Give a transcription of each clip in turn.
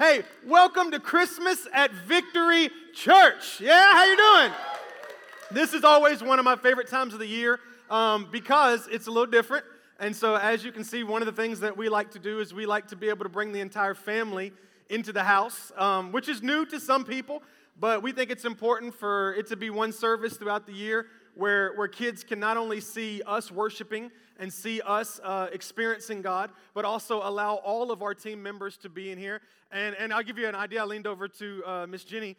Hey, welcome to Christmas at Victory Church. Yeah, how you doing? This is always one of my favorite times of the year um, because it's a little different. And so, as you can see, one of the things that we like to do is we like to be able to bring the entire family into the house, um, which is new to some people, but we think it's important for it to be one service throughout the year where, where kids can not only see us worshiping and see us uh, experiencing God, but also allow all of our team members to be in here. And, and I'll give you an idea. I leaned over to uh, Miss Jenny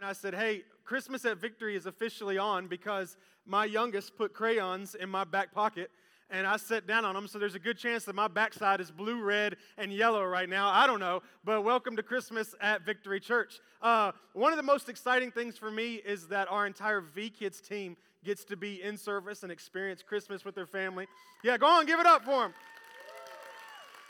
and I said, Hey, Christmas at Victory is officially on because my youngest put crayons in my back pocket and I sat down on them. So there's a good chance that my backside is blue, red, and yellow right now. I don't know, but welcome to Christmas at Victory Church. Uh, one of the most exciting things for me is that our entire V Kids team gets to be in service and experience Christmas with their family. Yeah, go on, give it up for them.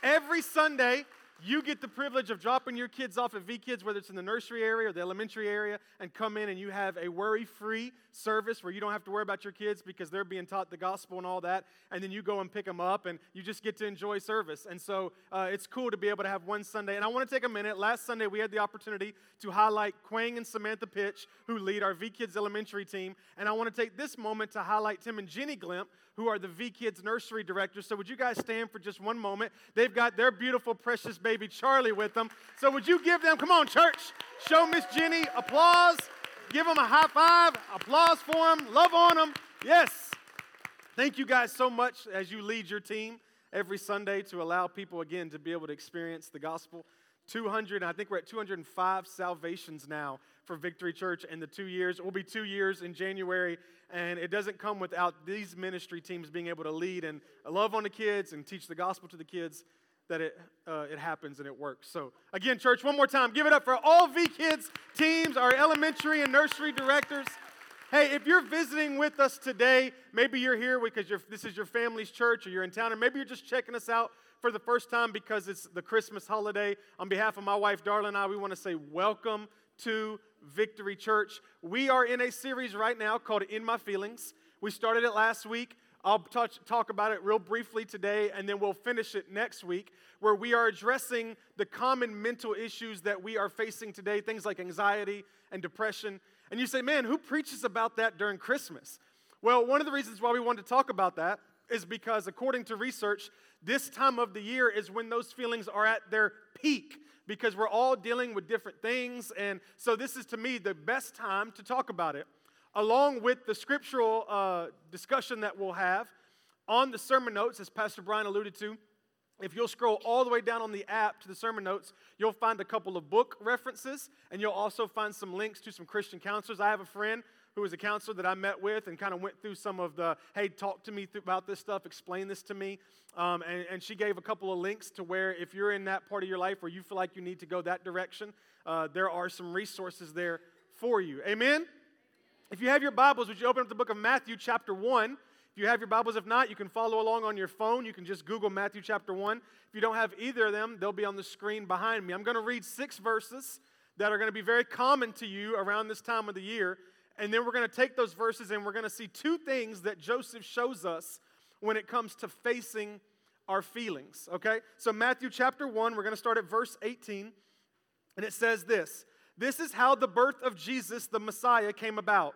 Every Sunday, you get the privilege of dropping your kids off at V Kids, whether it's in the nursery area or the elementary area, and come in and you have a worry free service where you don't have to worry about your kids because they're being taught the gospel and all that. And then you go and pick them up and you just get to enjoy service. And so uh, it's cool to be able to have one Sunday. And I want to take a minute. Last Sunday, we had the opportunity to highlight Quang and Samantha Pitch, who lead our V Kids elementary team. And I want to take this moment to highlight Tim and Jenny Glimp, who are the V Kids nursery directors. So would you guys stand for just one moment? They've got their beautiful, precious baby Charlie with them. So would you give them, come on, church, show Miss Jenny applause. Give them a high five, applause for them, love on them. Yes. Thank you guys so much as you lead your team every Sunday to allow people again to be able to experience the gospel. 200, I think we're at 205 salvations now for Victory Church in the two years. It will be two years in January, and it doesn't come without these ministry teams being able to lead and love on the kids and teach the gospel to the kids that it, uh, it happens and it works. So, again, church, one more time, give it up for all V Kids teams, our elementary and nursery directors. Hey, if you're visiting with us today, maybe you're here because you're, this is your family's church or you're in town, or maybe you're just checking us out for the first time because it's the Christmas holiday. On behalf of my wife, Darla, and I, we want to say welcome to Victory Church. We are in a series right now called In My Feelings. We started it last week. I'll touch, talk about it real briefly today, and then we'll finish it next week, where we are addressing the common mental issues that we are facing today, things like anxiety and depression. And you say, man, who preaches about that during Christmas? Well, one of the reasons why we want to talk about that is because, according to research, this time of the year is when those feelings are at their peak because we're all dealing with different things. And so, this is to me the best time to talk about it along with the scriptural uh, discussion that we'll have on the sermon notes, as Pastor Brian alluded to. If you'll scroll all the way down on the app to the sermon notes, you'll find a couple of book references, and you'll also find some links to some Christian counselors. I have a friend who was a counselor that I met with and kind of went through some of the, hey, talk to me about this stuff, explain this to me. Um, and, and, she gave a couple of links to where if you're in that part of your life where you feel like you need to go that direction, uh, there are some resources there for you. Amen? If you have your Bibles, would you open up the book of Matthew, chapter 1? If you have your Bibles, if not, you can follow along on your phone. You can just Google Matthew chapter 1. If you don't have either of them, they'll be on the screen behind me. I'm going to read six verses that are going to be very common to you around this time of the year. And then we're going to take those verses and we're going to see two things that Joseph shows us when it comes to facing our feelings. Okay? So, Matthew chapter 1, we're going to start at verse 18. And it says this This is how the birth of Jesus, the Messiah, came about.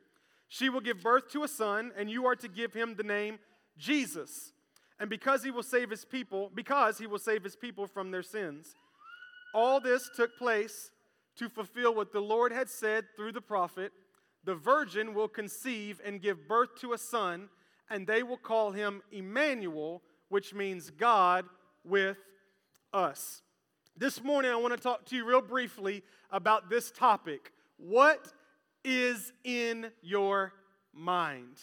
She will give birth to a son, and you are to give him the name Jesus. And because he will save his people, because he will save his people from their sins. All this took place to fulfill what the Lord had said through the prophet the virgin will conceive and give birth to a son, and they will call him Emmanuel, which means God with us. This morning, I want to talk to you real briefly about this topic. What is in your mind?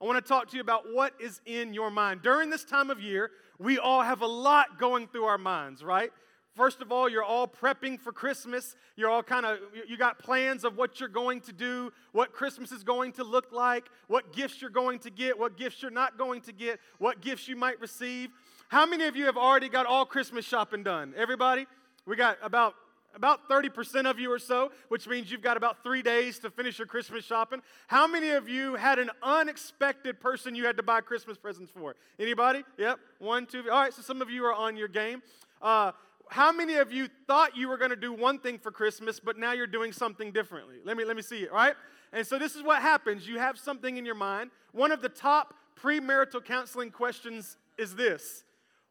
I want to talk to you about what is in your mind. During this time of year, we all have a lot going through our minds, right? First of all, you're all prepping for Christmas. You're all kind of, you got plans of what you're going to do, what Christmas is going to look like, what gifts you're going to get, what gifts you're not going to get, what gifts you might receive. How many of you have already got all Christmas shopping done? Everybody? We got about about 30% of you or so, which means you've got about three days to finish your Christmas shopping. How many of you had an unexpected person you had to buy Christmas presents for? Anybody? Yep. One, two. All right, so some of you are on your game. Uh, how many of you thought you were going to do one thing for Christmas, but now you're doing something differently? Let me, let me see it, right? And so this is what happens. You have something in your mind. One of the top premarital counseling questions is this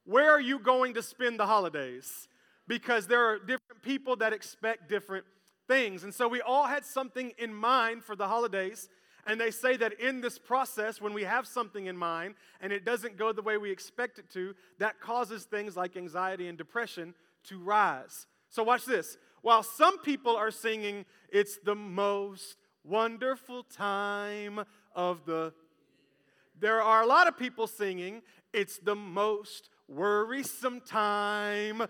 Where are you going to spend the holidays? Because there are different people that expect different things. And so we all had something in mind for the holidays. And they say that in this process, when we have something in mind and it doesn't go the way we expect it to, that causes things like anxiety and depression to rise. So, watch this. While some people are singing, It's the most wonderful time of the there are a lot of people singing, It's the most worrisome time.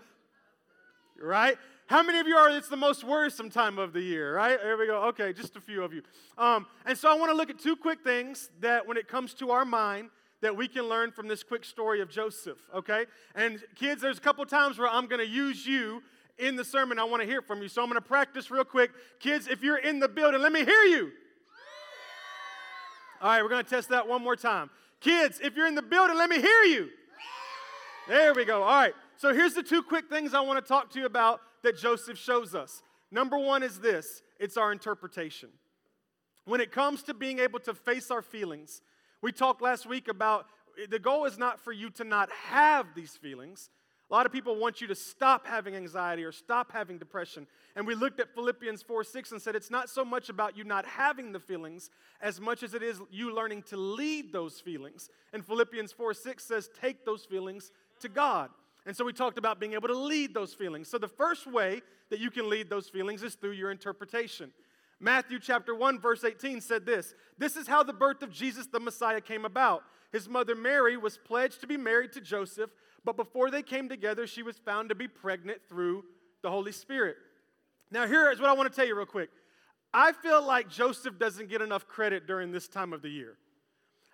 Right? How many of you are, it's the most worrisome time of the year, right? There we go. Okay, just a few of you. Um, and so I want to look at two quick things that when it comes to our mind, that we can learn from this quick story of Joseph, okay? And kids, there's a couple times where I'm going to use you in the sermon. I want to hear from you. So I'm going to practice real quick. Kids, if you're in the building, let me hear you. All right, we're going to test that one more time. Kids, if you're in the building, let me hear you. There we go. All right. So here's the two quick things I want to talk to you about that Joseph shows us. Number one is this it's our interpretation. When it comes to being able to face our feelings, we talked last week about the goal is not for you to not have these feelings. A lot of people want you to stop having anxiety or stop having depression. And we looked at Philippians 4 6 and said it's not so much about you not having the feelings as much as it is you learning to lead those feelings. And Philippians 4 6 says, take those feelings to God. And so we talked about being able to lead those feelings. So the first way that you can lead those feelings is through your interpretation. Matthew chapter 1 verse 18 said this, this is how the birth of Jesus the Messiah came about. His mother Mary was pledged to be married to Joseph, but before they came together, she was found to be pregnant through the Holy Spirit. Now, here is what I want to tell you real quick. I feel like Joseph doesn't get enough credit during this time of the year.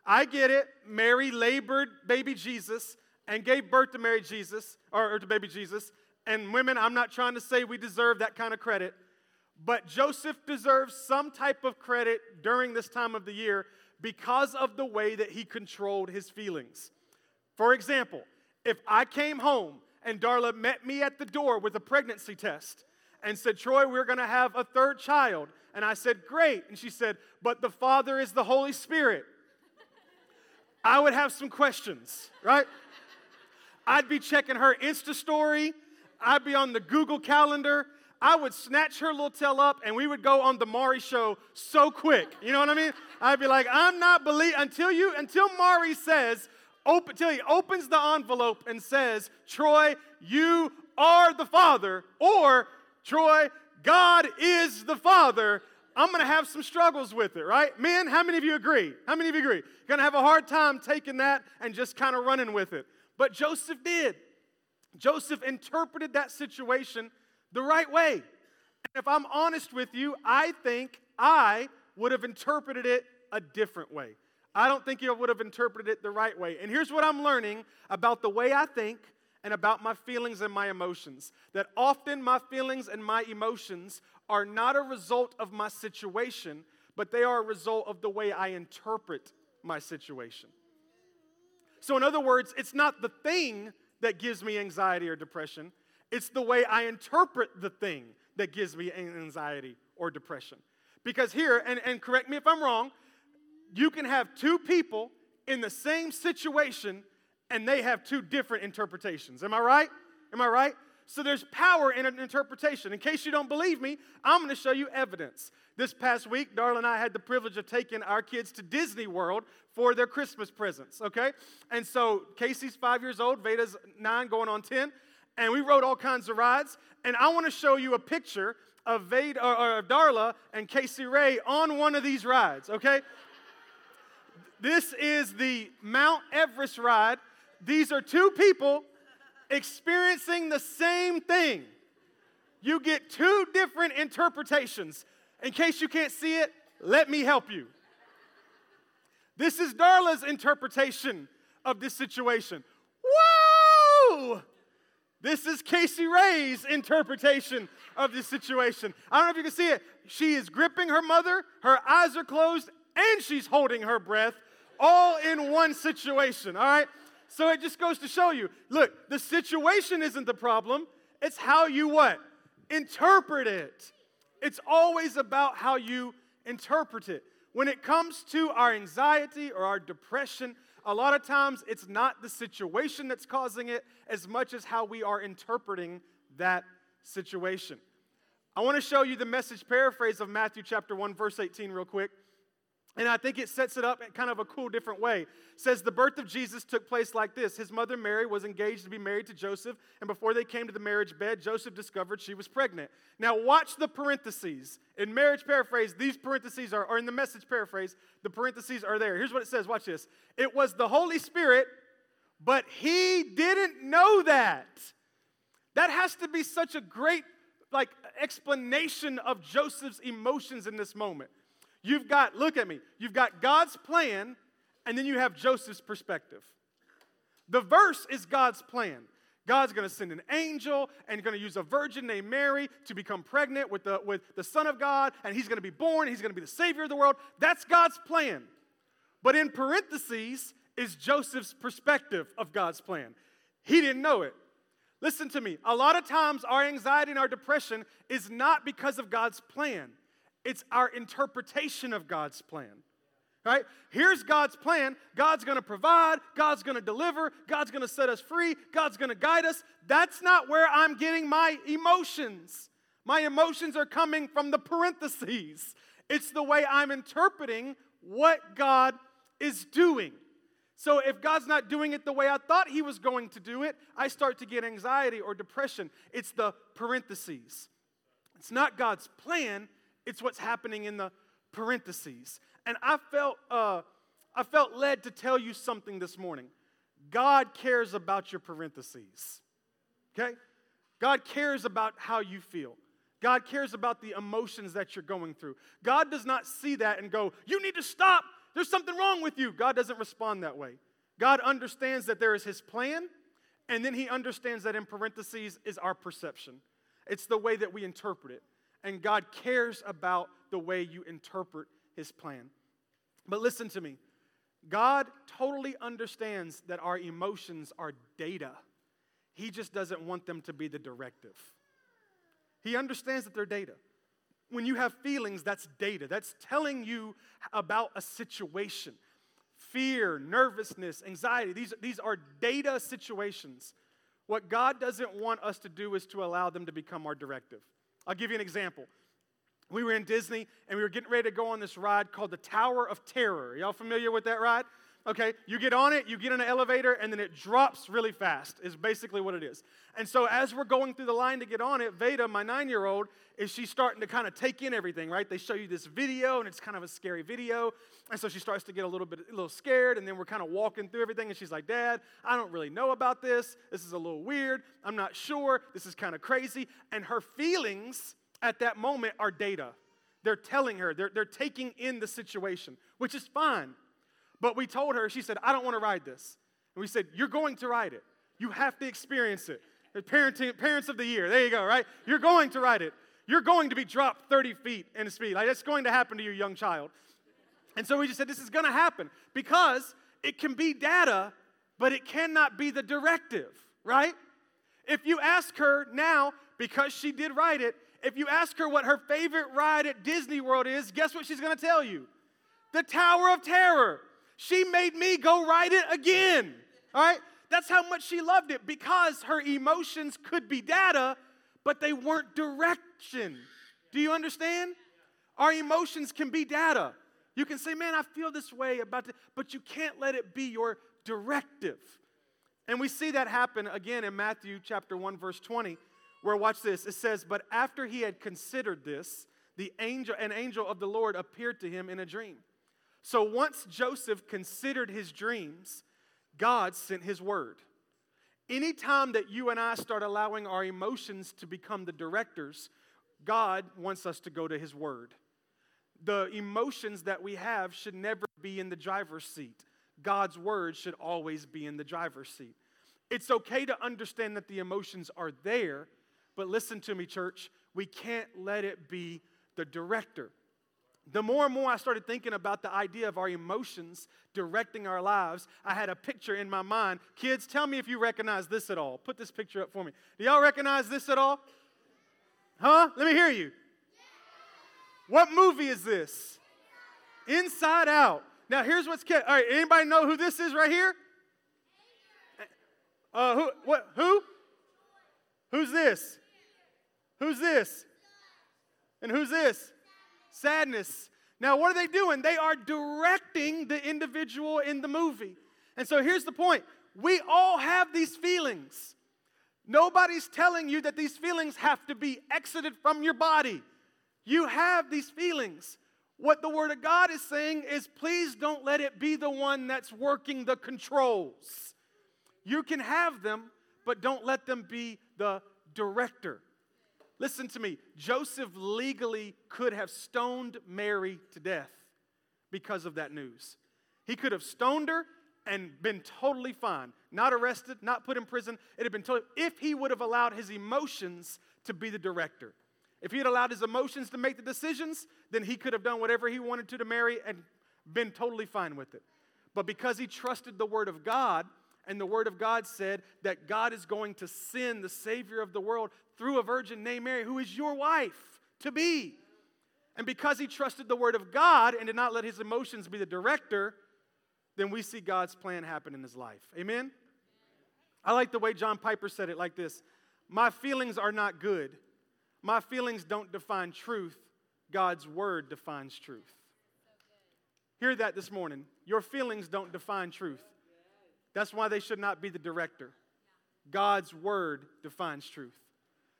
I get it. Mary labored baby Jesus and gave birth to Mary Jesus, or, or to baby Jesus. And women, I'm not trying to say we deserve that kind of credit, but Joseph deserves some type of credit during this time of the year because of the way that he controlled his feelings. For example, if I came home and Darla met me at the door with a pregnancy test and said, Troy, we're going to have a third child. And I said, Great. And she said, But the Father is the Holy Spirit. I would have some questions, right? I'd be checking her Insta story. I'd be on the Google Calendar. I would snatch her little tail up and we would go on the Maury show so quick. You know what I mean? I'd be like, I'm not believe until you until Maury says, open until he opens the envelope and says, Troy, you are the Father, or Troy, God is the Father. I'm gonna have some struggles with it, right? Men, how many of you agree? How many of you agree? Gonna have a hard time taking that and just kind of running with it. But Joseph did. Joseph interpreted that situation the right way. And if I'm honest with you, I think I would have interpreted it a different way. I don't think you would have interpreted it the right way. And here's what I'm learning about the way I think and about my feelings and my emotions that often my feelings and my emotions are not a result of my situation, but they are a result of the way I interpret my situation. So, in other words, it's not the thing that gives me anxiety or depression, it's the way I interpret the thing that gives me anxiety or depression. Because here, and, and correct me if I'm wrong, you can have two people in the same situation and they have two different interpretations. Am I right? Am I right? So there's power in an interpretation. In case you don't believe me, I'm going to show you evidence. This past week, Darla and I had the privilege of taking our kids to Disney World for their Christmas presents, okay? And so Casey's five years old, Veda's nine, going on 10, and we rode all kinds of rides. And I want to show you a picture of Veda, or, or Darla and Casey Ray on one of these rides, okay? this is the Mount Everest ride. These are two people experiencing the same thing. You get two different interpretations. In case you can't see it, let me help you. This is Darla's interpretation of this situation. Whoa! This is Casey Ray's interpretation of this situation. I don't know if you can see it. She is gripping her mother, her eyes are closed, and she's holding her breath all in one situation, all right? So it just goes to show you look, the situation isn't the problem, it's how you what? Interpret it. It's always about how you interpret it. When it comes to our anxiety or our depression, a lot of times it's not the situation that's causing it as much as how we are interpreting that situation. I want to show you the message paraphrase of Matthew chapter 1 verse 18 real quick. And I think it sets it up in kind of a cool, different way. It says the birth of Jesus took place like this. His mother Mary was engaged to be married to Joseph, and before they came to the marriage bed, Joseph discovered she was pregnant. Now, watch the parentheses. In marriage paraphrase, these parentheses are, or in the message paraphrase, the parentheses are there. Here's what it says watch this. It was the Holy Spirit, but he didn't know that. That has to be such a great like explanation of Joseph's emotions in this moment. You've got, look at me, you've got God's plan, and then you have Joseph's perspective. The verse is God's plan. God's going to send an angel and going to use a virgin named Mary to become pregnant with the, with the Son of God, and he's going to be born. He's going to be the Savior of the world. That's God's plan. But in parentheses is Joseph's perspective of God's plan. He didn't know it. Listen to me. A lot of times, our anxiety and our depression is not because of God's plan it's our interpretation of God's plan. Right? Here's God's plan. God's going to provide, God's going to deliver, God's going to set us free, God's going to guide us. That's not where I'm getting my emotions. My emotions are coming from the parentheses. It's the way I'm interpreting what God is doing. So if God's not doing it the way I thought He was going to do it, I start to get anxiety or depression. It's the parentheses. It's not God's plan, it's what's happening in the parentheses. And I felt, uh, I felt led to tell you something this morning. God cares about your parentheses. Okay? God cares about how you feel. God cares about the emotions that you're going through. God does not see that and go, You need to stop. There's something wrong with you. God doesn't respond that way. God understands that there is His plan, and then He understands that in parentheses is our perception. It's the way that we interpret it and God cares about the way you interpret His plan. But listen to me God totally understands that our emotions are data, He just doesn't want them to be the directive. He understands that they're data. When you have feelings, that's data. That's telling you about a situation. Fear, nervousness, anxiety, these, these are data situations. What God doesn't want us to do is to allow them to become our directive. I'll give you an example. We were in Disney and we were getting ready to go on this ride called the Tower of Terror. Y'all familiar with that ride? Okay, you get on it, you get in an elevator, and then it drops really fast, is basically what it is. And so, as we're going through the line to get on it, Veda, my nine year old, is she starting to kind of take in everything, right? They show you this video, and it's kind of a scary video. And so, she starts to get a little bit, a little scared, and then we're kind of walking through everything, and she's like, Dad, I don't really know about this. This is a little weird. I'm not sure. This is kind of crazy. And her feelings at that moment are data. They're telling her, they're, they're taking in the situation, which is fine. But we told her, she said, I don't want to ride this. And we said, You're going to ride it. You have to experience it. Parenting, parents of the year, there you go, right? You're going to ride it. You're going to be dropped 30 feet in speed. Like that's going to happen to your young child. And so we just said, This is going to happen because it can be data, but it cannot be the directive, right? If you ask her now, because she did write it, if you ask her what her favorite ride at Disney World is, guess what she's going to tell you? The Tower of Terror. She made me go write it again. All right? That's how much she loved it because her emotions could be data, but they weren't direction. Do you understand? Our emotions can be data. You can say, man, I feel this way about it, but you can't let it be your directive. And we see that happen again in Matthew chapter 1, verse 20, where watch this. It says, But after he had considered this, the angel, an angel of the Lord appeared to him in a dream. So once Joseph considered his dreams, God sent his word. Anytime that you and I start allowing our emotions to become the directors, God wants us to go to His Word. The emotions that we have should never be in the driver's seat. God's Word should always be in the driver's seat. It's okay to understand that the emotions are there, but listen to me, church, we can't let it be the director. The more and more I started thinking about the idea of our emotions directing our lives, I had a picture in my mind. Kids, tell me if you recognize this at all. Put this picture up for me. Do y'all recognize this at all? Huh? Let me hear you. What movie is this? Inside Out. Now here's what's kept. all right. Anybody know who this is right here? Uh, who? What? Who? Who's this? Who's this? And who's this? Sadness. Now, what are they doing? They are directing the individual in the movie. And so here's the point we all have these feelings. Nobody's telling you that these feelings have to be exited from your body. You have these feelings. What the Word of God is saying is please don't let it be the one that's working the controls. You can have them, but don't let them be the director. Listen to me. Joseph legally could have stoned Mary to death because of that news. He could have stoned her and been totally fine, not arrested, not put in prison. It had been told if he would have allowed his emotions to be the director. If he had allowed his emotions to make the decisions, then he could have done whatever he wanted to to Mary and been totally fine with it. But because he trusted the word of God, and the word of God said that God is going to send the Savior of the world through a virgin named Mary, who is your wife to be. And because he trusted the word of God and did not let his emotions be the director, then we see God's plan happen in his life. Amen? I like the way John Piper said it like this My feelings are not good. My feelings don't define truth. God's word defines truth. Hear that this morning. Your feelings don't define truth. That's why they should not be the director. God's word defines truth.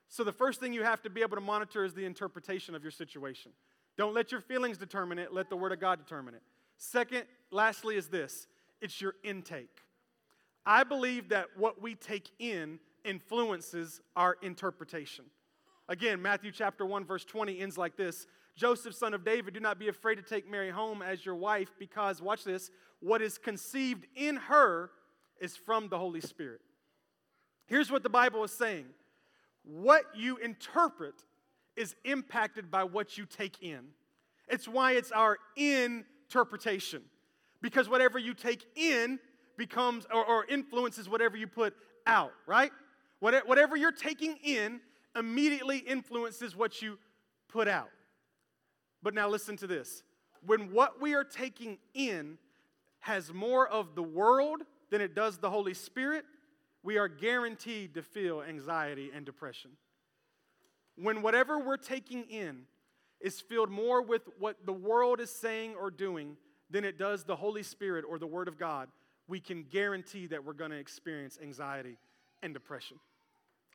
So, the first thing you have to be able to monitor is the interpretation of your situation. Don't let your feelings determine it, let the word of God determine it. Second, lastly, is this it's your intake. I believe that what we take in influences our interpretation. Again, Matthew chapter 1, verse 20 ends like this Joseph, son of David, do not be afraid to take Mary home as your wife, because, watch this, what is conceived in her is from the Holy Spirit. Here's what the Bible is saying what you interpret is impacted by what you take in. It's why it's our interpretation. Because whatever you take in becomes or, or influences whatever you put out, right? Whatever you're taking in immediately influences what you put out. But now listen to this. When what we are taking in has more of the world than it does the Holy Spirit, we are guaranteed to feel anxiety and depression. When whatever we're taking in is filled more with what the world is saying or doing than it does the Holy Spirit or the Word of God, we can guarantee that we're going to experience anxiety and depression.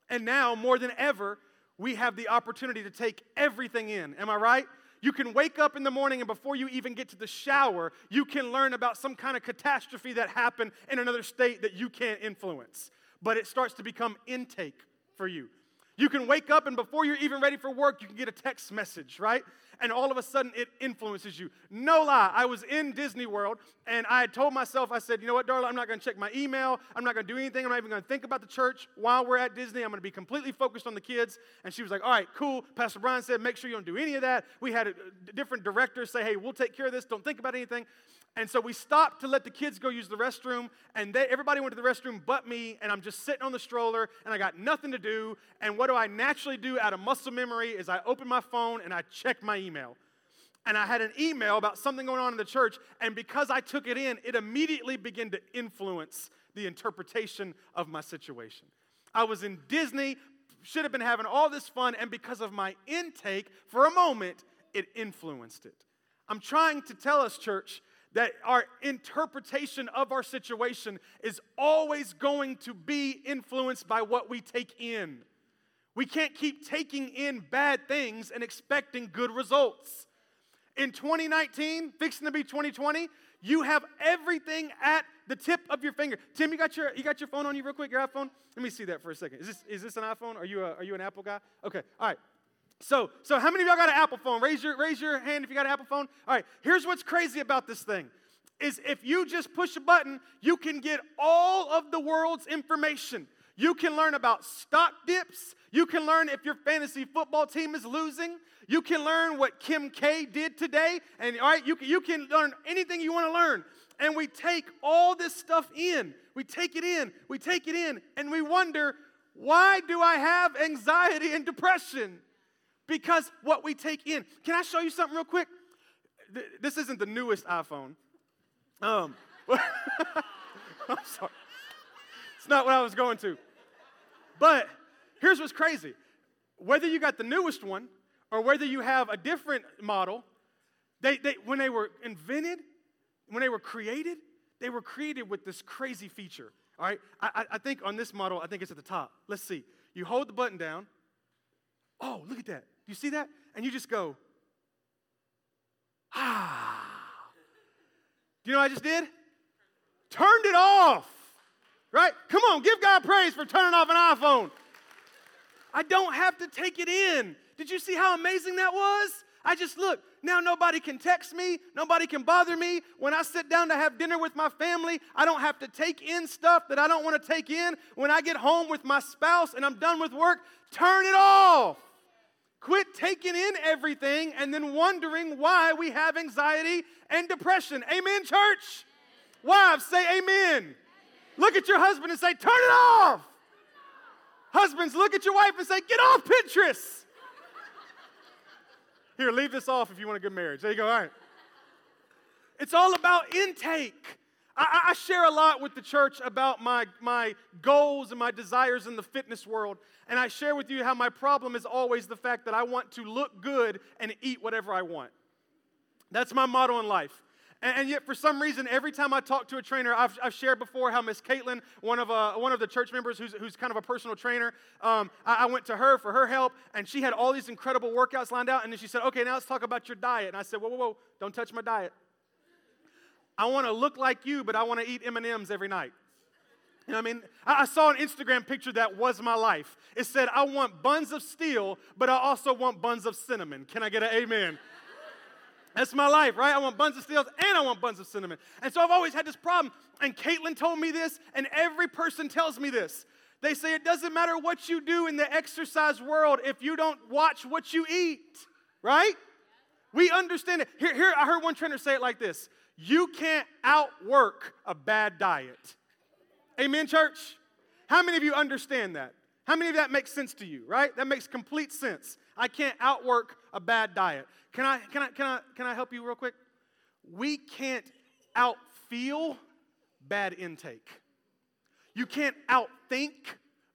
And now, more than ever, we have the opportunity to take everything in. Am I right? You can wake up in the morning and before you even get to the shower, you can learn about some kind of catastrophe that happened in another state that you can't influence. But it starts to become intake for you. You can wake up and before you're even ready for work, you can get a text message, right? and all of a sudden it influences you. No lie, I was in Disney World and I had told myself, I said, you know what, Darla, I'm not going to check my email. I'm not going to do anything. I'm not even going to think about the church while we're at Disney. I'm going to be completely focused on the kids. And she was like, all right, cool. Pastor Brian said, make sure you don't do any of that. We had a, different directors say, hey, we'll take care of this. Don't think about anything. And so we stopped to let the kids go use the restroom, and they, everybody went to the restroom but me, and I'm just sitting on the stroller, and I got nothing to do. And what do I naturally do out of muscle memory is I open my phone and I check my email. And I had an email about something going on in the church, and because I took it in, it immediately began to influence the interpretation of my situation. I was in Disney, should have been having all this fun, and because of my intake, for a moment, it influenced it. I'm trying to tell us, church, that our interpretation of our situation is always going to be influenced by what we take in. We can't keep taking in bad things and expecting good results. In 2019, fixing to be 2020, You have everything at the tip of your finger. Tim, you got your you got your phone on you real quick, your iPhone? Let me see that for a second. Is this is this an iPhone? Are you a, are you an Apple guy? Okay. All right. So, so how many of y'all got an Apple phone? Raise your, raise your hand if you got an Apple phone. All right, here's what's crazy about this thing is if you just push a button, you can get all of the world's information. You can learn about stock dips. You can learn if your fantasy football team is losing. You can learn what Kim K did today. And all right, you can, you can learn anything you want to learn. And we take all this stuff in. We take it in. We take it in. And we wonder, why do I have anxiety and depression? Because what we take in. Can I show you something real quick? This isn't the newest iPhone. Um, I'm sorry. It's not what I was going to. But here's what's crazy whether you got the newest one or whether you have a different model, they, they, when they were invented, when they were created, they were created with this crazy feature. All right, I, I think on this model, I think it's at the top. Let's see. You hold the button down. Oh, look at that. You see that? And you just go, ah. Do you know what I just did? Turned it off. Right? Come on, give God praise for turning off an iPhone. I don't have to take it in. Did you see how amazing that was? I just look, now nobody can text me, nobody can bother me. When I sit down to have dinner with my family, I don't have to take in stuff that I don't want to take in. When I get home with my spouse and I'm done with work, turn it off. Quit taking in everything and then wondering why we have anxiety and depression. Amen, church? Wives, say amen. Look at your husband and say, turn it off. Husbands, look at your wife and say, get off Pinterest. Here, leave this off if you want a good marriage. There you go. All right. It's all about intake. I, I, share a lot with the church about my, my goals and my desires in the fitness world. And I share with you how my problem is always the fact that I want to look good and eat whatever I want. That's my motto in life. And, yet, for some reason, every time I talk to a trainer, I've, I've shared before how Miss Caitlin, one of, uh, one of the church members who's, who's kind of a personal trainer, um, I, I, went to her for her help, and she had all these incredible workouts lined out. And then she said, Okay, now let's talk about your diet. And I said, Whoa, whoa, whoa, don't touch my diet. I want to look like you, but I want to eat M&Ms every night. You know what I mean? I saw an Instagram picture that was my life. It said, I want buns of steel, but I also want buns of cinnamon. Can I get an amen? That's my life, right? I want buns of steel and I want buns of cinnamon. And so I've always had this problem. And Caitlin told me this, and every person tells me this. They say it doesn't matter what you do in the exercise world if you don't watch what you eat, right? We understand it. Here, here I heard one trainer say it like this You can't outwork a bad diet. Amen, church? How many of you understand that? How many of that makes sense to you, right? That makes complete sense. I can't outwork a bad diet. Can I, can I, can I, can I help you real quick? We can't outfeel bad intake. You can't outthink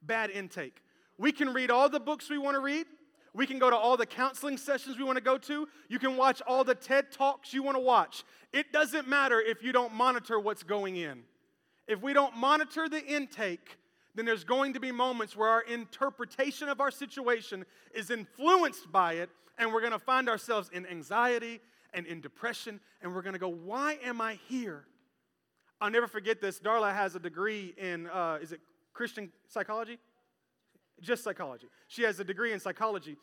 bad intake. We can read all the books we want to read. We can go to all the counseling sessions we want to go to. You can watch all the TED Talks you want to watch. It doesn't matter if you don't monitor what's going in. If we don't monitor the intake, then there's going to be moments where our interpretation of our situation is influenced by it, and we're going to find ourselves in anxiety and in depression, and we're going to go, Why am I here? I'll never forget this. Darla has a degree in, uh, is it Christian psychology? Just psychology. She has a degree in psychology.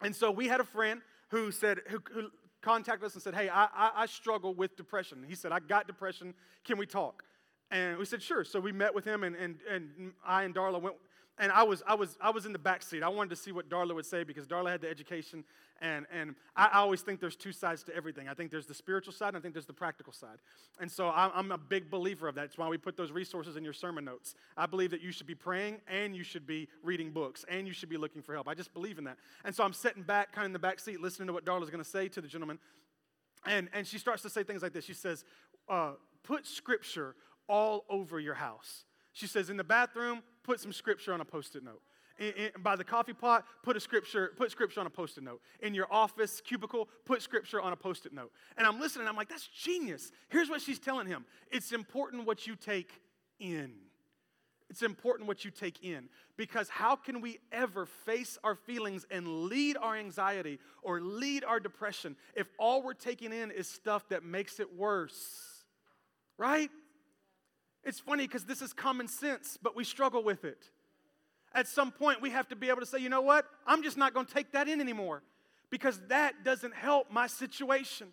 And so we had a friend who said, who, who contacted us and said, Hey, I, I, I struggle with depression. He said, I got depression. Can we talk? And we said, sure. So we met with him, and, and, and I and Darla went. And I was, I, was, I was in the back seat. I wanted to see what Darla would say because Darla had the education. And, and I, always think there's two sides to everything. I think there's the spiritual side, and I think there's the practical side. And so I'm, a big believer of that. That's why we put those resources in your sermon notes. I believe that you should be praying, and you should be reading books, and you should be looking for help. I just believe in that. And so I'm sitting back, kind of in the back seat, listening to what Darla's going to say to the gentleman. And, and she starts to say things like this. She says, uh, Put scripture all over your house. She says, in the bathroom, put some scripture on a post it note. In, in, by the coffee pot, put a scripture, put scripture on a post-it note. In your office cubicle, put scripture on a post-it note. And I'm listening, I'm like, that's genius. Here's what she's telling him. It's important what you take in. It's important what you take in. Because how can we ever face our feelings and lead our anxiety or lead our depression if all we're taking in is stuff that makes it worse? right? It's funny because this is common sense, but we struggle with it. At some point, we have to be able to say, you know what? I'm just not going to take that in anymore because that doesn't help my situation.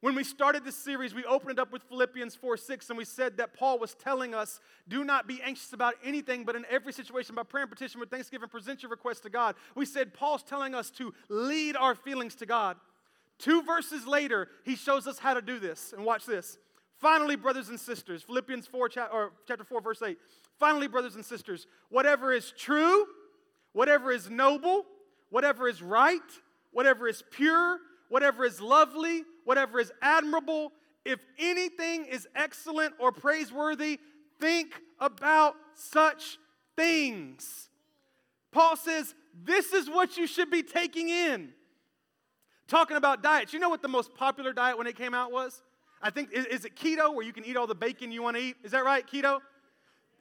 When we started this series, we opened it up with Philippians 4 6, and we said that Paul was telling us, do not be anxious about anything, but in every situation, by prayer and petition with thanksgiving, present your request to God. We said Paul's telling us to lead our feelings to God. Two verses later, he shows us how to do this. And watch this. Finally, brothers and sisters, Philippians 4, or chapter 4, verse 8. Finally, brothers and sisters, whatever is true, whatever is noble, whatever is right, whatever is pure, whatever is lovely, whatever is admirable, if anything is excellent or praiseworthy, think about such things. Paul says, This is what you should be taking in. Talking about diets, you know what the most popular diet when it came out was? I think, is, is it keto where you can eat all the bacon you want to eat? Is that right, keto?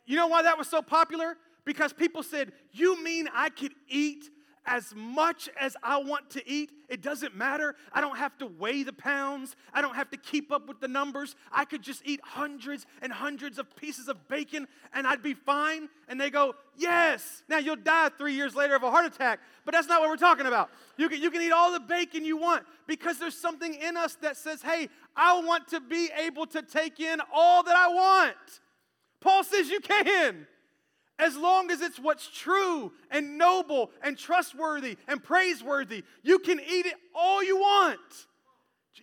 You know why that was so popular? Because people said, You mean I could eat as much as I want to eat. It doesn't matter. I don't have to weigh the pounds. I don't have to keep up with the numbers. I could just eat hundreds and hundreds of pieces of bacon and I'd be fine. And they go, Yes. Now you'll die three years later of a heart attack, but that's not what we're talking about. You can, you can eat all the bacon you want because there's something in us that says, Hey, I want to be able to take in all that I want. Paul says you can as long as it's what's true and noble and trustworthy and praiseworthy, you can eat it all you want.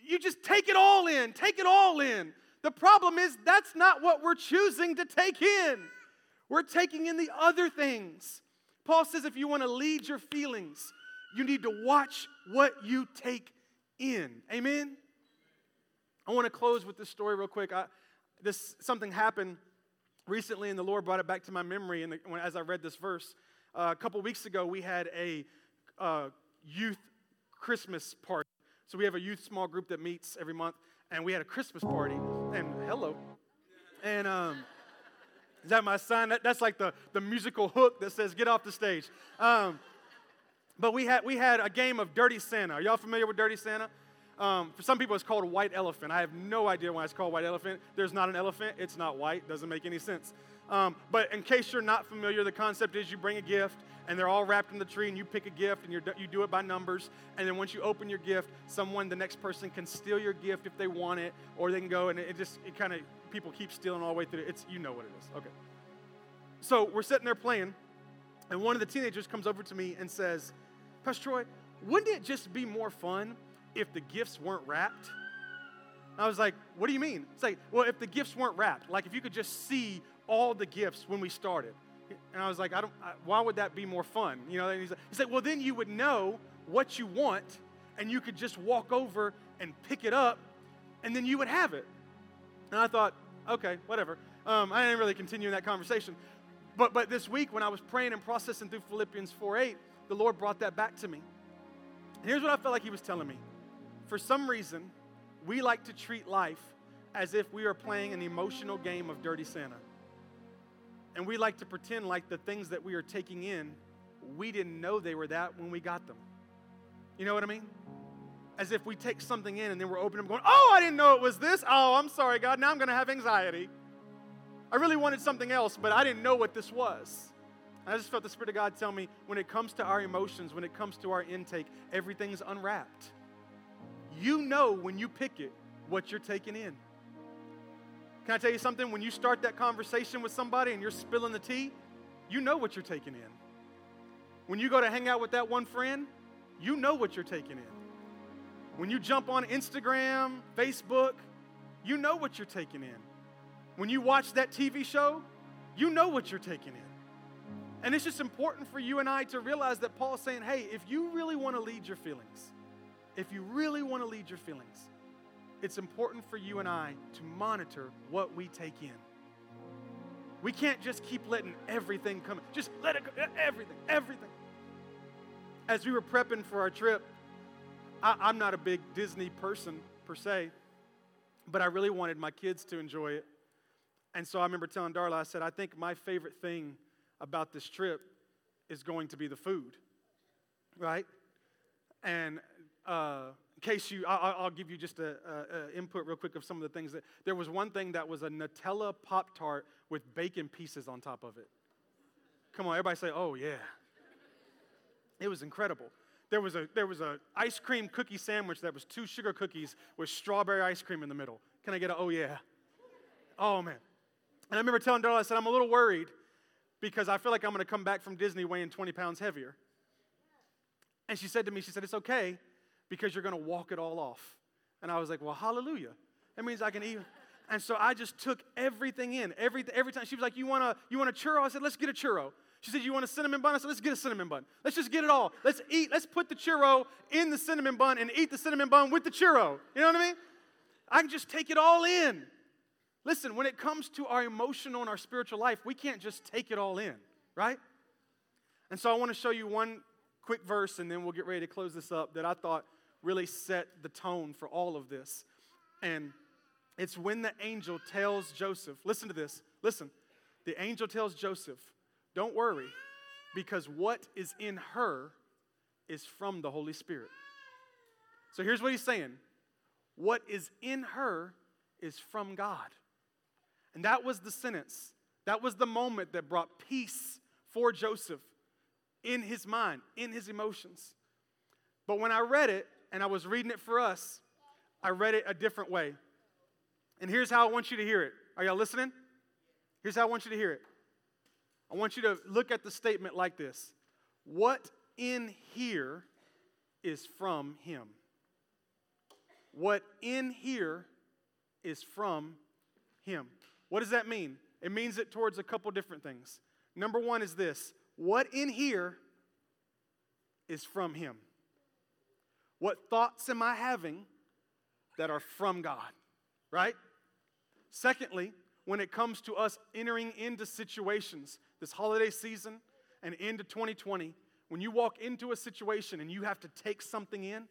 You just take it all in, take it all in. The problem is that's not what we're choosing to take in. We're taking in the other things. Paul says if you want to lead your feelings, you need to watch what you take in. Amen? I want to close with this story real quick. I, this something happened recently, and the Lord brought it back to my memory and as I read this verse. Uh, a couple weeks ago, we had a uh, youth Christmas party. So we have a youth small group that meets every month, and we had a Christmas party. And hello. And um, is that my sign? That, that's like the, the musical hook that says, get off the stage. Um, but we had, we had a game of Dirty Santa. Are y'all familiar with Dirty Santa? Um, for some people, it's called white elephant. I have no idea why it's called white elephant. There's not an elephant. It's not white. Doesn't make any sense. Um, but in case you're not familiar, the concept is you bring a gift and they're all wrapped in the tree and you pick a gift and you do it by numbers. And then once you open your gift, someone, the next person can steal your gift if they want it or they can go and it just, it kind of, people keep stealing all the way through. It's, you know what it is. Okay. So we're sitting there playing and one of the teenagers comes over to me and says, Pastor Troy, wouldn't it just be more fun if the gifts weren't wrapped? I was like, what do you mean? It's like, well, if the gifts weren't wrapped, like if you could just see all the gifts when we started. And I was like, I don't, I, why would that be more fun? You know, he's like, he's like, well, then you would know what you want and you could just walk over and pick it up and then you would have it. And I thought, okay, whatever. Um, I didn't really continue in that conversation. But, but this week, when I was praying and processing through Philippians 4 8, the Lord brought that back to me. And here's what I felt like He was telling me for some reason, we like to treat life as if we are playing an emotional game of Dirty Santa. And we like to pretend like the things that we are taking in, we didn't know they were that when we got them. You know what I mean? As if we take something in and then we're opening them going, oh, I didn't know it was this. Oh, I'm sorry, God. Now I'm going to have anxiety. I really wanted something else, but I didn't know what this was. I just felt the Spirit of God tell me when it comes to our emotions, when it comes to our intake, everything's unwrapped you know when you pick it what you're taking in. Can I tell you something? When you start that conversation with somebody and you're spilling the tea, you know what you're taking in. When you go to hang out with that one friend, you know what you're taking in. When you jump on Instagram, Facebook, you know what you're taking in. When you watch that TV show, you know what you're taking in. And it's just important for you and I to realize that Paul's saying, hey, if you really want to lead your feelings, if you really want to lead your feelings, it's important for you and I to monitor what we take in. We can't just keep letting everything come. Just let it go. Everything, everything. As we were prepping for our trip, I, am not a big Disney person per se, but I really wanted my kids to enjoy it. And so I remember telling Darla, I said, I think my favorite thing about this trip is going to be the food, right? And uh, in case you, I, will give you just a, a, a, input real quick of some of the things that there was one thing that was a Nutella Pop Tart with bacon pieces on top of it. Come on, everybody say, oh yeah. It was incredible. There was a there was a ice cream cookie sandwich that was two sugar cookies with strawberry ice cream in the middle. Can I get a oh yeah? Oh man. And I remember telling Darla, I said, I'm a little worried because I feel like I'm gonna come back from Disney weighing 20 pounds heavier. And she said to me, she said, It's okay because you're gonna walk it all off. And I was like, Well, hallelujah. That means I can eat. And so I just took everything in. Every, every time she was like, You want a you want a churro? I said, Let's get a churro. She said, You want a cinnamon bun? I said, Let's get a cinnamon bun. Let's just get it all. Let's eat. Let's put the churro in the cinnamon bun and eat the cinnamon bun with the churro. You know what I mean? I can just take it all in. Listen, when it comes to our emotional and our spiritual life, we can't just take it all in, right? And so I want to show you one quick verse and then we'll get ready to close this up that I thought really set the tone for all of this. And it's when the angel tells Joseph, listen to this, listen. The angel tells Joseph, don't worry, because what is in her is from the Holy Spirit. So here's what he's saying what is in her is from God. And that was the sentence. That was the moment that brought peace for Joseph in his mind, in his emotions. But when I read it and I was reading it for us, I read it a different way. And here's how I want you to hear it. Are y'all listening? Here's how I want you to hear it. I want you to look at the statement like this What in here is from him? What in here is from him. What does that mean? It means it towards a couple different things. Number one is this what in here is from him? What thoughts am I having that are from God? Right? Secondly, when it comes to us entering into situations this holiday season and into 2020, when you walk into a situation and you have to take something in,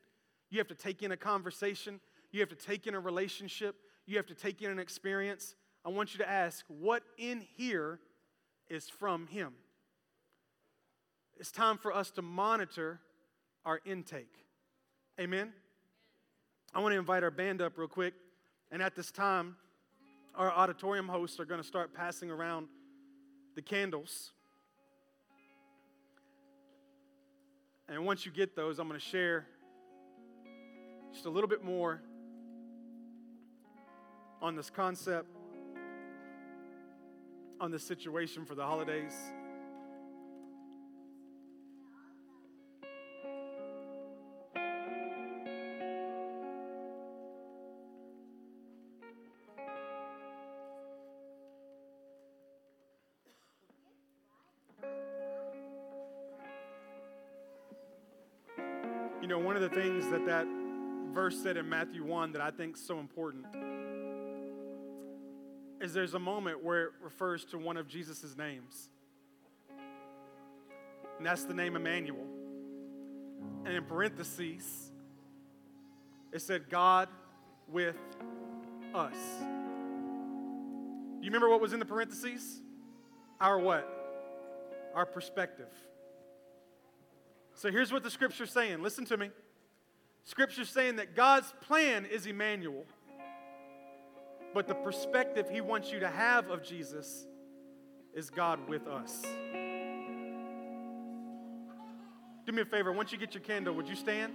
you have to take in a conversation, you have to take in a relationship, you have to take in an experience, I want you to ask, what in here is from Him? It's time for us to monitor our intake. Amen? I want to invite our band up real quick. And at this time, our auditorium hosts are going to start passing around the candles. And once you get those, I'm going to share just a little bit more on this concept, on this situation for the holidays. That verse said in Matthew 1 that I think is so important is there's a moment where it refers to one of Jesus' names. And that's the name Emmanuel. And in parentheses, it said, God with us. Do you remember what was in the parentheses? Our what? Our perspective. So here's what the scripture's saying. Listen to me. Scripture's saying that God's plan is Emmanuel. But the perspective he wants you to have of Jesus is God with us. Do me a favor. Once you get your candle, would you stand?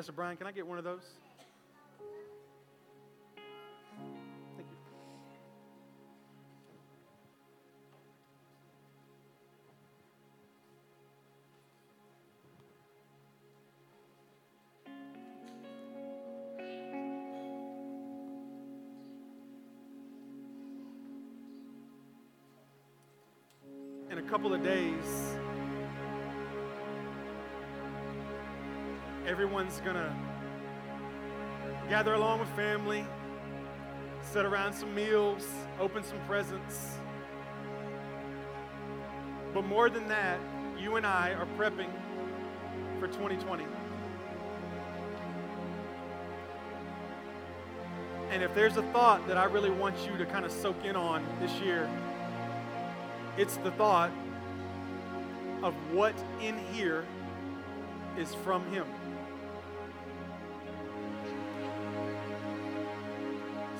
Pastor Brian, can I get one of those? Everyone's gonna gather along with family, sit around some meals, open some presents. But more than that, you and I are prepping for 2020. And if there's a thought that I really want you to kind of soak in on this year, it's the thought of what in here is from Him.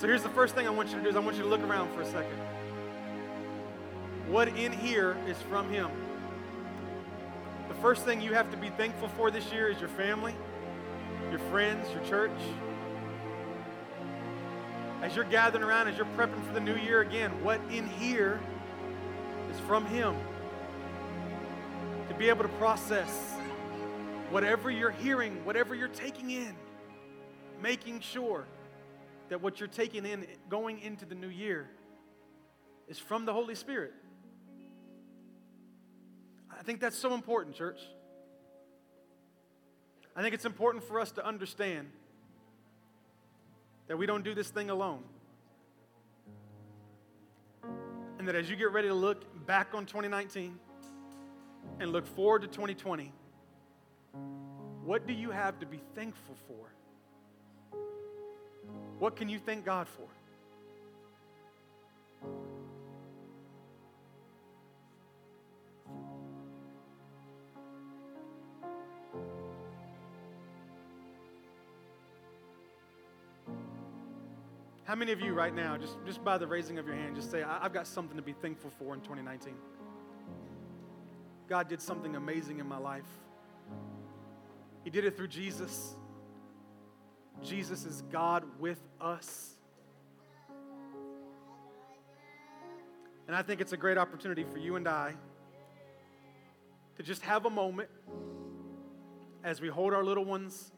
So here's the first thing I want you to do is I want you to look around for a second. What in here is from Him? The first thing you have to be thankful for this year is your family, your friends, your church. As you're gathering around, as you're prepping for the new year again, what in here is from Him? To be able to process whatever you're hearing, whatever you're taking in, making sure that what you're taking in going into the new year is from the Holy Spirit. I think that's so important, church. I think it's important for us to understand that we don't do this thing alone. And that as you get ready to look back on 2019 and look forward to 2020, what do you have to be thankful for? What can you thank God for? How many of you right now, just, just by the raising of your hand, just say, I've got something to be thankful for in 2019? God did something amazing in my life. He did it through Jesus. Jesus is God with us. And I think it's a great opportunity for you and I to just have a moment as we hold our little ones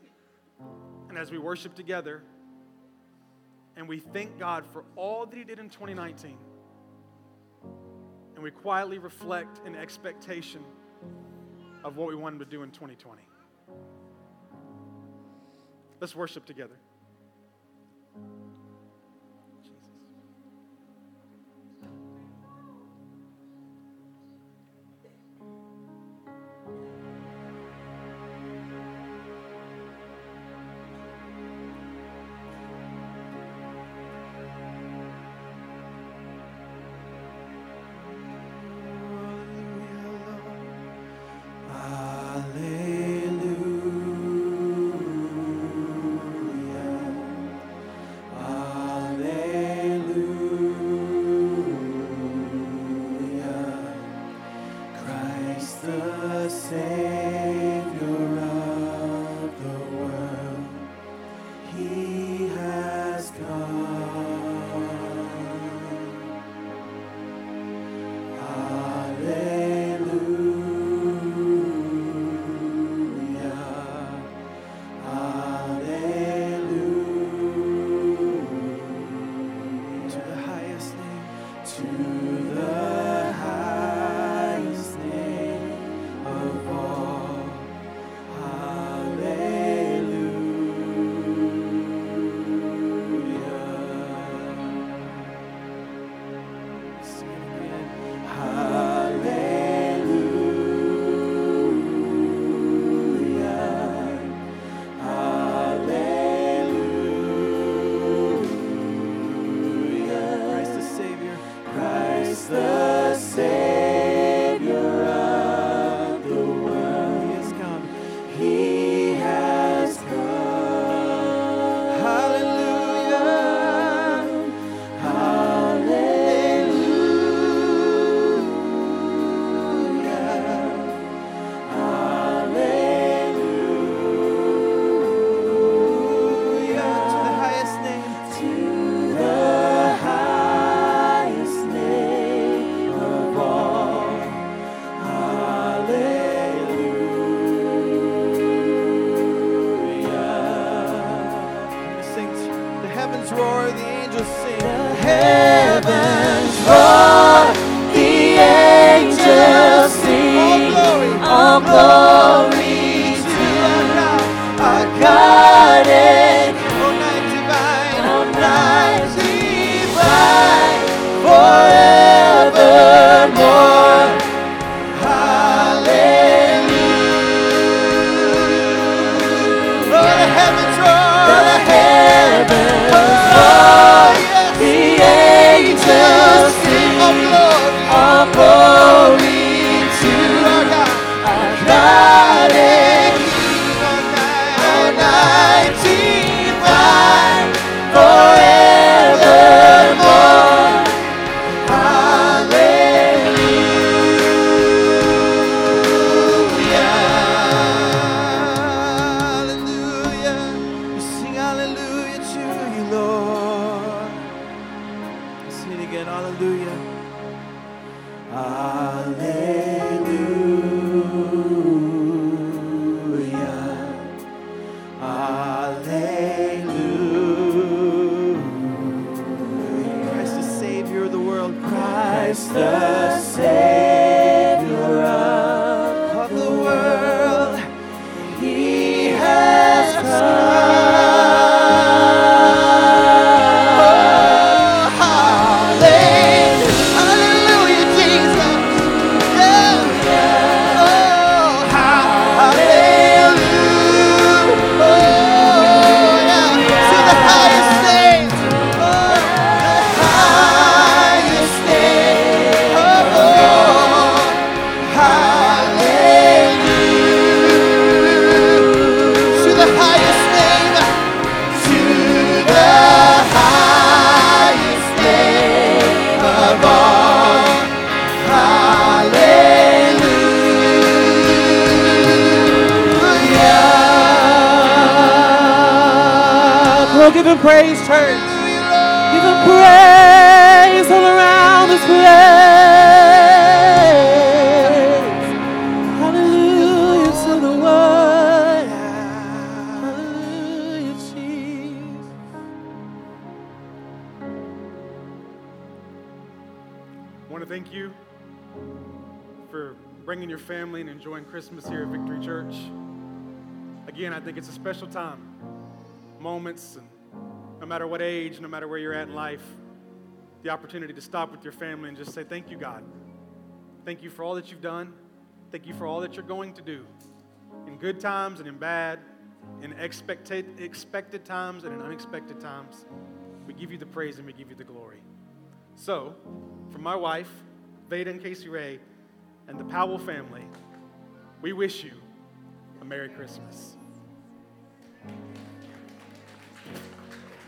and as we worship together and we thank God for all that He did in 2019. And we quietly reflect in expectation of what we want Him to do in 2020. Let's worship together. Oh, give him praise, church. Give him praise all around this place. Hallelujah to the. Hallelujah, Jesus. I want to thank you for bringing your family and enjoying Christmas here at Victory Church. Again, I think it's a special time. Moments, and matter what age, no matter where you're at in life, the opportunity to stop with your family and just say, Thank you, God. Thank you for all that you've done. Thank you for all that you're going to do in good times and in bad, in expected, expected times and in unexpected times. We give you the praise and we give you the glory. So, for my wife, Veda and Casey Ray, and the Powell family, we wish you a Merry Christmas.